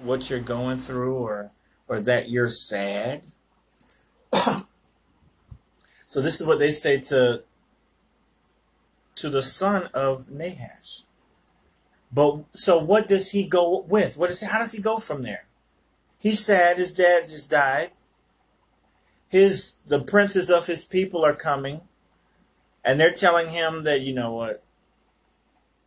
what you're going through or or that you're sad. so this is what they say to to the son of Nahash. But so what does he go with? What is how does he go from there? He's sad his dad just died. His the princes of his people are coming and they're telling him that you know what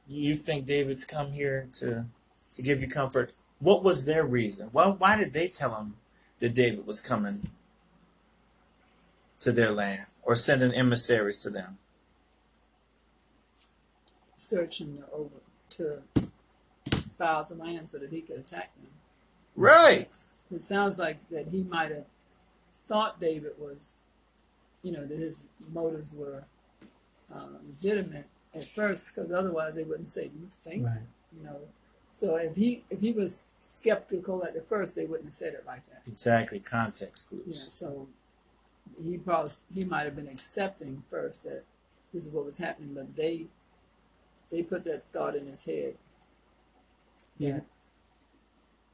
you think David's come here to to give you comfort. What was their reason? Well, why did they tell him that David was coming to their land or sending emissaries to them? Searching over to spy out the land so that he could attack them. Right. It sounds like that he might have thought David was, you know, that his motives were uh, legitimate at first, because otherwise they wouldn't say, "Do you think?" Right. You know. So if he if he was skeptical at the first, they wouldn't have said it like that. Exactly. Context clues. Yeah. So he probably he might have been accepting first that this is what was happening, but they they put that thought in his head Yeah. that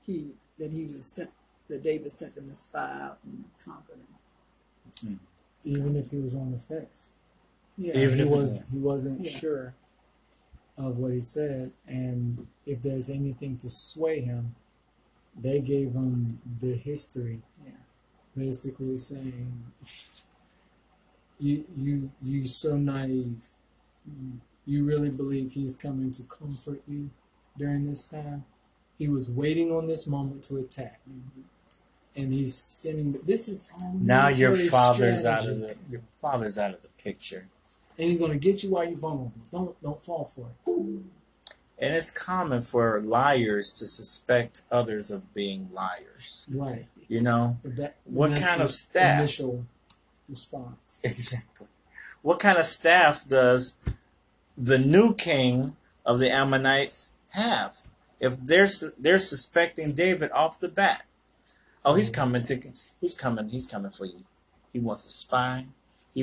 he that he was sent that David sent them to spy out and conquer them. Hmm. Even if he was on the fence. Yeah. Even he if- was he wasn't Yeah. sure of what he said and if there's anything to sway him they gave him the history Yeah. basically saying you you you so naive. You, you really believe he's coming to comfort you during this time? He was waiting on this moment to attack. Mm-hmm. And he's sending this is all Now your military father's out of the your father's out of the picture. And he's going to get you while you're vulnerable don't don't fall for it And it's common for liars to suspect others of being liars. right You know? That What kind of staff? Initial response. Exactly. What kind of staff does the new king of the Ammonites have? If they're they're suspecting David off the bat, oh, he's mm. coming to he's coming he's coming for you. He wants a spy.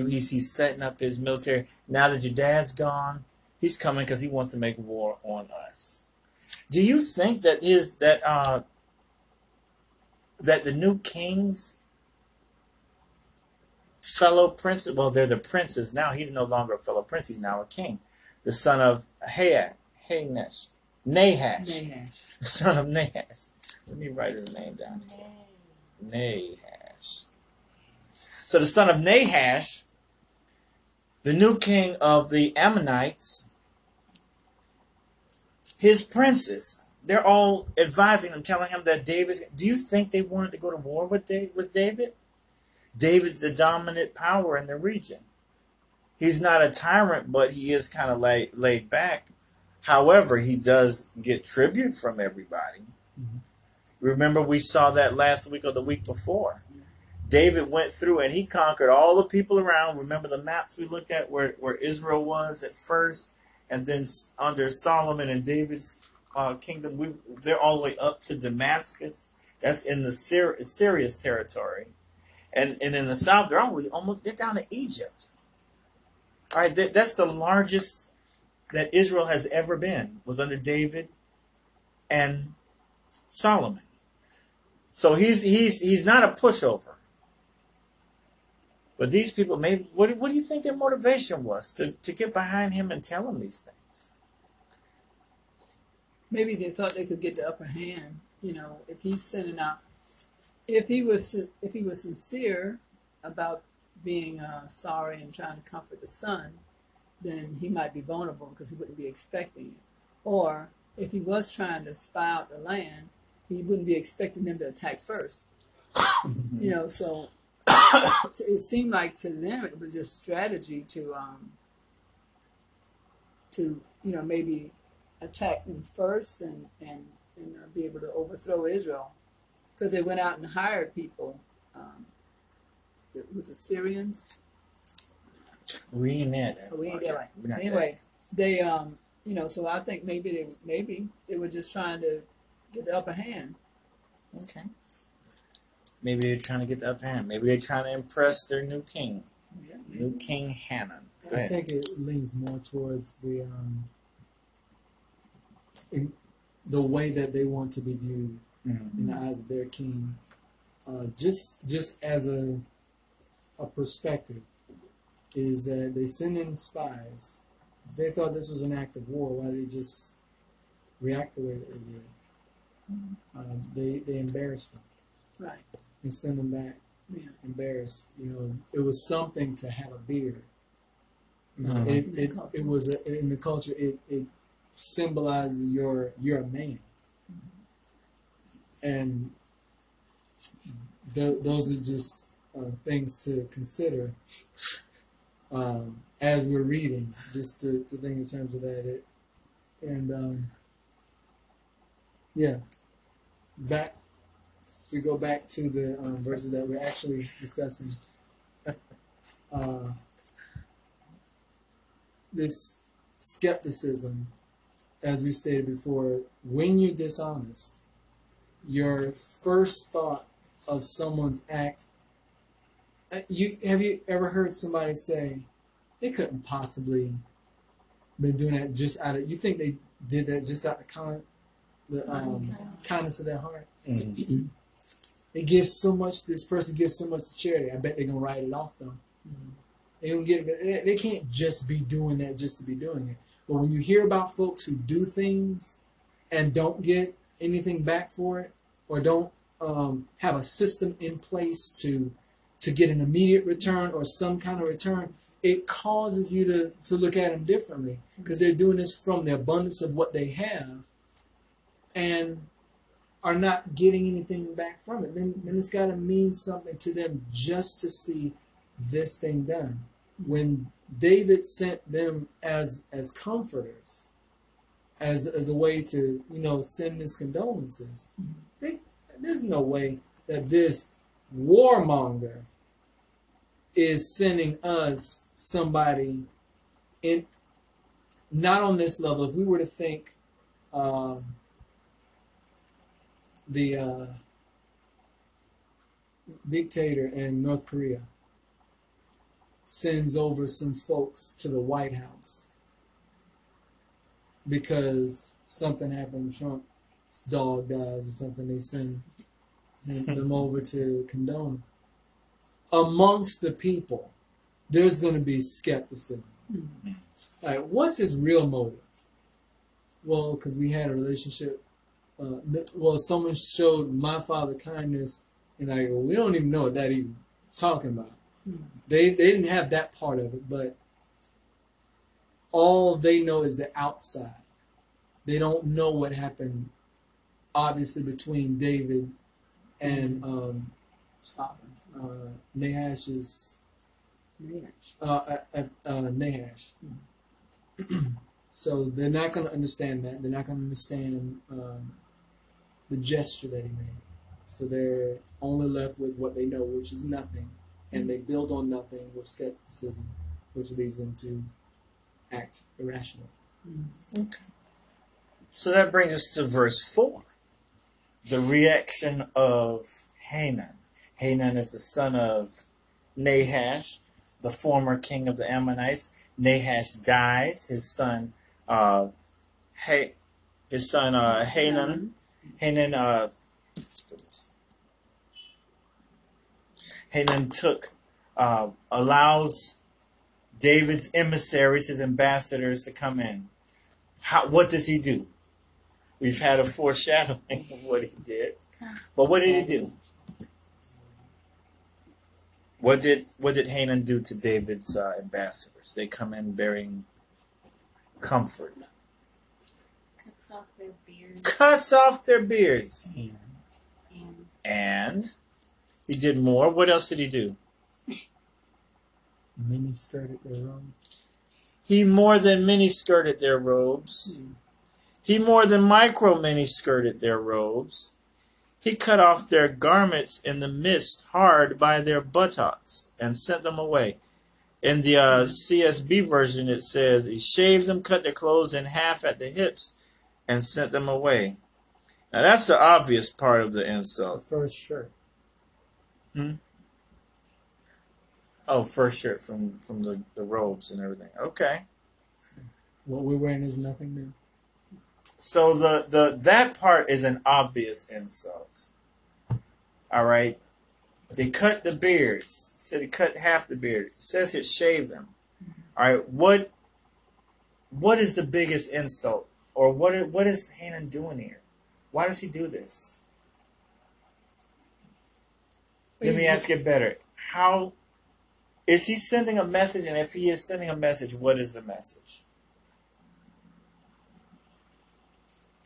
He, he's he's setting up his military. Now that your dad's gone, he's coming because he wants to make war on us. Do you think that his that uh that the new kings fellow prince. Well, they're the princes now. He's no longer a fellow prince. He's now a king, the son of Hayat, Haynesh, Nahash, Nahash. the son of Nahash. Let me write his name down here. Nahash. So the son of Nahash, the new king of the Ammonites, his princes, they're all advising him, telling him that David's. Do you think they wanted to go to war with Da- with David? David's the dominant power in the region. He's not a tyrant, but he is kind of laid, laid back. However, he does get tribute from everybody. Mhm. Remember, we saw that last week or the week before. David went through and he conquered all the people around. Remember the maps we looked at where, where Israel was at first, and then under Solomon and David's uh, kingdom, we they're all the way up to Damascus. That's in the Syr- Syria's territory and and in the south they're always almost they're down to Egypt. All right, that, that's the largest that Israel has ever been was under David and Solomon. So he's he's he's not a pushover. But these people, maybe what what do you think their motivation was to to get behind him and tell him these things? Maybe they thought they could get the upper hand. You know, if he's sending out, if he was if he was sincere about being uh, sorry and trying to comfort the son, then he might be vulnerable because he wouldn't be expecting it. Or if he was trying to spy out the land, he wouldn't be expecting them to attack first. You know, so it seemed like to them it was just strategy to um, to you know maybe attack them first and and, and uh, be able to overthrow Israel because they went out and hired people um, it was the Syrians We ain't. Oh, we ain't there, right. We're not anyway they um you know so I think maybe they maybe they were just trying to get the upper hand. Okay. Maybe they're trying to get the upper hand. Maybe they're trying to impress their new king, yeah, new King Hannon. I think it leans more towards the um, in the way that they want to be viewed Mhm. in the eyes of their king. Uh, just just as a a perspective is that they send in spies. They thought this was an act of war. Why did they just react the way that they did? Um, they they embarrassed them Right. And send them back Yeah. embarrassed. You know, it was something to have a beard. You know, Mhm. It, it, it was a, in the culture. It, it symbolizes your you're a man, and th- those are just uh, things to consider um, as we're reading. Just to, to think in terms of that. It, and um, yeah, back we go back to the um, verses that we're actually discussing. Uh, this skepticism, as we stated before, when you're dishonest, your first thought of someone's act. uh, You have you ever heard somebody say they couldn't possibly been doing that just out of you think they did that just out of kind the um, kindness of their heart. Mhm. They give so much. This person gives so much to charity. I bet they're gonna write it off though. They don't get. They, they can't just be doing that just to be doing it. But when you hear about folks who do things and don't get anything back for it, or don't um, have a system in place to to get an immediate return or some kind of return, it causes you to to look at them differently because they're doing this from the abundance of what they have, and are not getting anything back from it, then, then it's got to mean something to them just to see this thing done. When David sent them as as comforters, as as a way to you know send his condolences, they, there's no way that this warmonger is sending us somebody in not on this level. If we were to think. Um, the uh, dictator in North Korea sends over some folks to the White House because something happened. To Trump's dog dies or something. They send them over to condone. Amongst the people, there's going to be skepticism. Like, what's his real motive? Well, because we had a relationship uh, well, someone showed my father kindness, and I go, we don't even know what that even talking about. Hmm. They they didn't have that part of it, but all they know is the outside. They don't know what happened, obviously between David and um, Father. uh, Nahash's Yeah. uh, uh, uh, Nahash. so they're not going to understand that. They're not going to understand um, the gesture that he made. So they're only left with what they know, which is nothing, and they build on nothing with skepticism, which leads them to act irrational. So that brings us to verse 4. The reaction of Hanan. Hanan is the son of Nahash, the former king of the Ammonites. Nahash dies. His son, uh, ha- his son, uh, Hanan, Hanan, uh, Hanan took, uh, allows David's emissaries, his ambassadors, to come in. How, what does he do? We've had a foreshadowing of what he did. But what did he do? What did what did Hanan do to David's uh, ambassadors? They come in bearing comfort. cuts off their beard Cuts off their beards. And and And he did more. What else did he do? many skirted their own. He more than mini skirted their robes. He more than micro mini skirted their robes. He cut off their garments in the midst hard by their buttocks and sent them away. In the uh, CSB version, it says he shaved them, cut their clothes in half at the hips, and sent them away. Now that's the obvious part of the The insult. first shirt. Hmm? Oh, first shirt from from the, the robes and everything. Okay. What we're wearing is nothing new. So the the that part is an obvious insult. All right. They cut the beards. Said he cut half the beard. It says here shave them. All right. What what is the biggest insult, or what is, what is Hanan doing here? Why does he do this? Let me ask it better. How is he sending a message? And if he is sending a message, what is the message?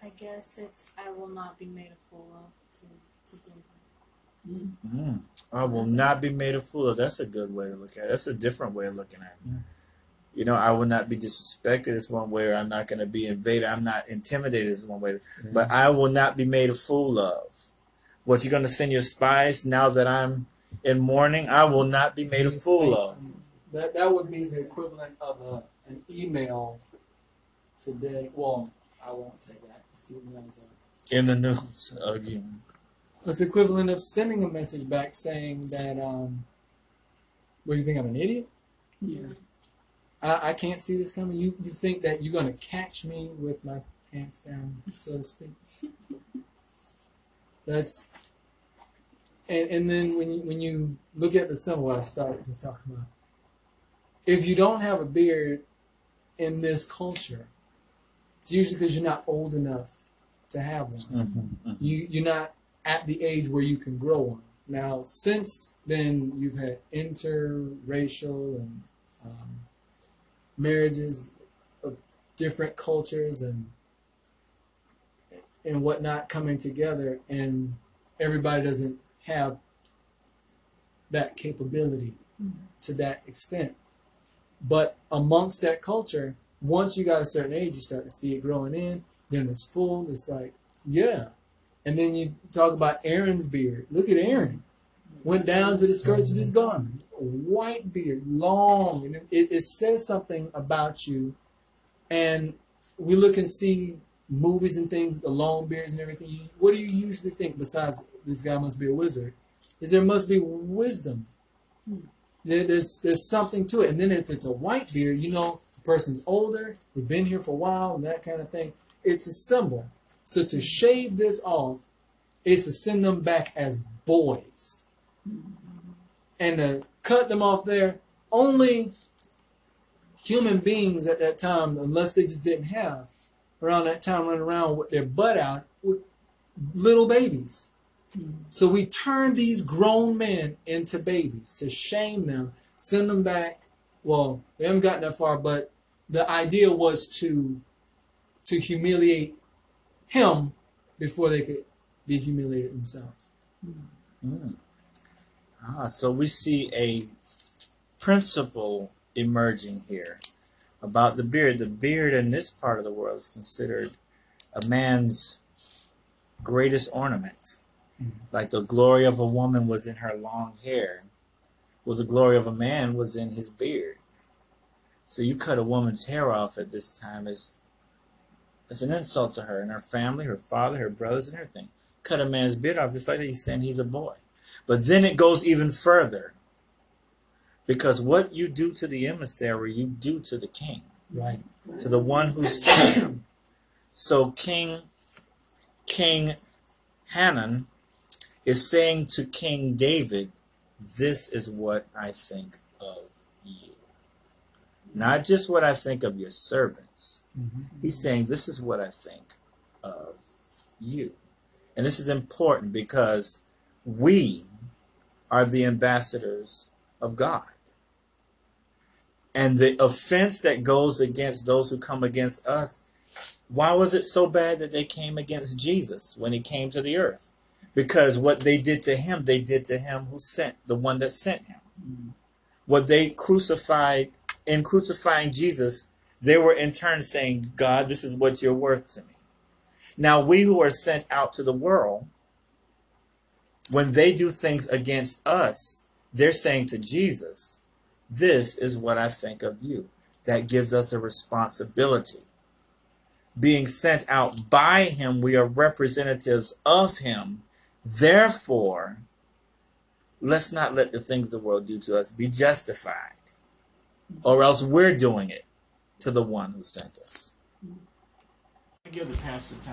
I guess it's I will not be made a fool of to to David. Mm. I will not be made a fool of. That's a good way to look at it. That's a different way of looking at it. Yeah. You know, I will not be disrespected is one way, or I'm not going to be invaded. I'm not intimidated is one way. But I will not be made a fool of. What, you're going to send your spies now that I'm in mourning? I will not be made a fool of. That that would be the equivalent of a, an email today. Well, I won't say that. It's In the news again. It's equivalent of sending a message back saying that, um, what do you think I'm an idiot? Yeah. I, I can't see this coming. You you think that you're gonna catch me with my pants down, so to speak? That's and and then when you when you look at the symbol I started to talk about, if you don't have a beard in this culture, it's usually because you're not old enough to have one. Mm-hmm. You you're not at the age where you can grow one. Now, since then, you've had interracial and um, marriages of different cultures and and whatnot coming together, and everybody doesn't have that capability mm-hmm. to that extent. But amongst that culture, once you got a certain age, you start to see it growing in. Then it's full. It's like, yeah. And then you talk about Aaron's beard. Look at Aaron. Went down to the skirts of his garment. White beard, long. And it, it says something about you. And we look and see movies and things, the long beards and everything. What do you usually think besides this guy must be a wizard? Is there must be wisdom. There, there's there's something to it. And then if it's a white beard, you know the person's older, they've been here for a while, and that kind of thing. It's a symbol. So to shave this off is to send them back as boys. And to cut them off there, only human beings at that time, unless they just didn't have around that time running around with their butt out with little babies. So we turn these grown men into babies to shame them, send them back. Well, they haven't gotten that far, but the idea was to to humiliate him before they could be humiliated themselves. Mm. Ah, so we see a principle emerging here about the beard. The beard in this part of the world is considered a man's greatest ornament. Mhm. Like the glory of a woman was in her long hair, well, the glory of a man was in his beard. So you cut a woman's hair off at this time is it's an insult to her and her family, her father, her brothers, and everything. Cut a man's beard off just like that, he's saying he's a boy. But then it goes even further. Because what you do to the emissary, you do to the king, Right. to the one who sent him. So King King Hanan is saying to King David, This is what I think of you. Not just what I think of your servants. Mm-hmm. He's saying, This is what I think of you. And this is important because we are the ambassadors of God. And the offense that goes against those who come against us, why was it so bad that they came against Jesus when he came to the earth? Because what they did to him, they did to him who sent, the one that sent him. What they crucified, in crucifying Jesus, they were in turn saying, God, this is what you're worth to me. Now, we who are sent out to the world, when they do things against us, they're saying to Jesus, This is what I think of you. That gives us a responsibility. Being sent out by Him, we are representatives of Him. Therefore, let's not let the things the world do to us be justified, or else we're doing it to the one who sent us. give the pastor time.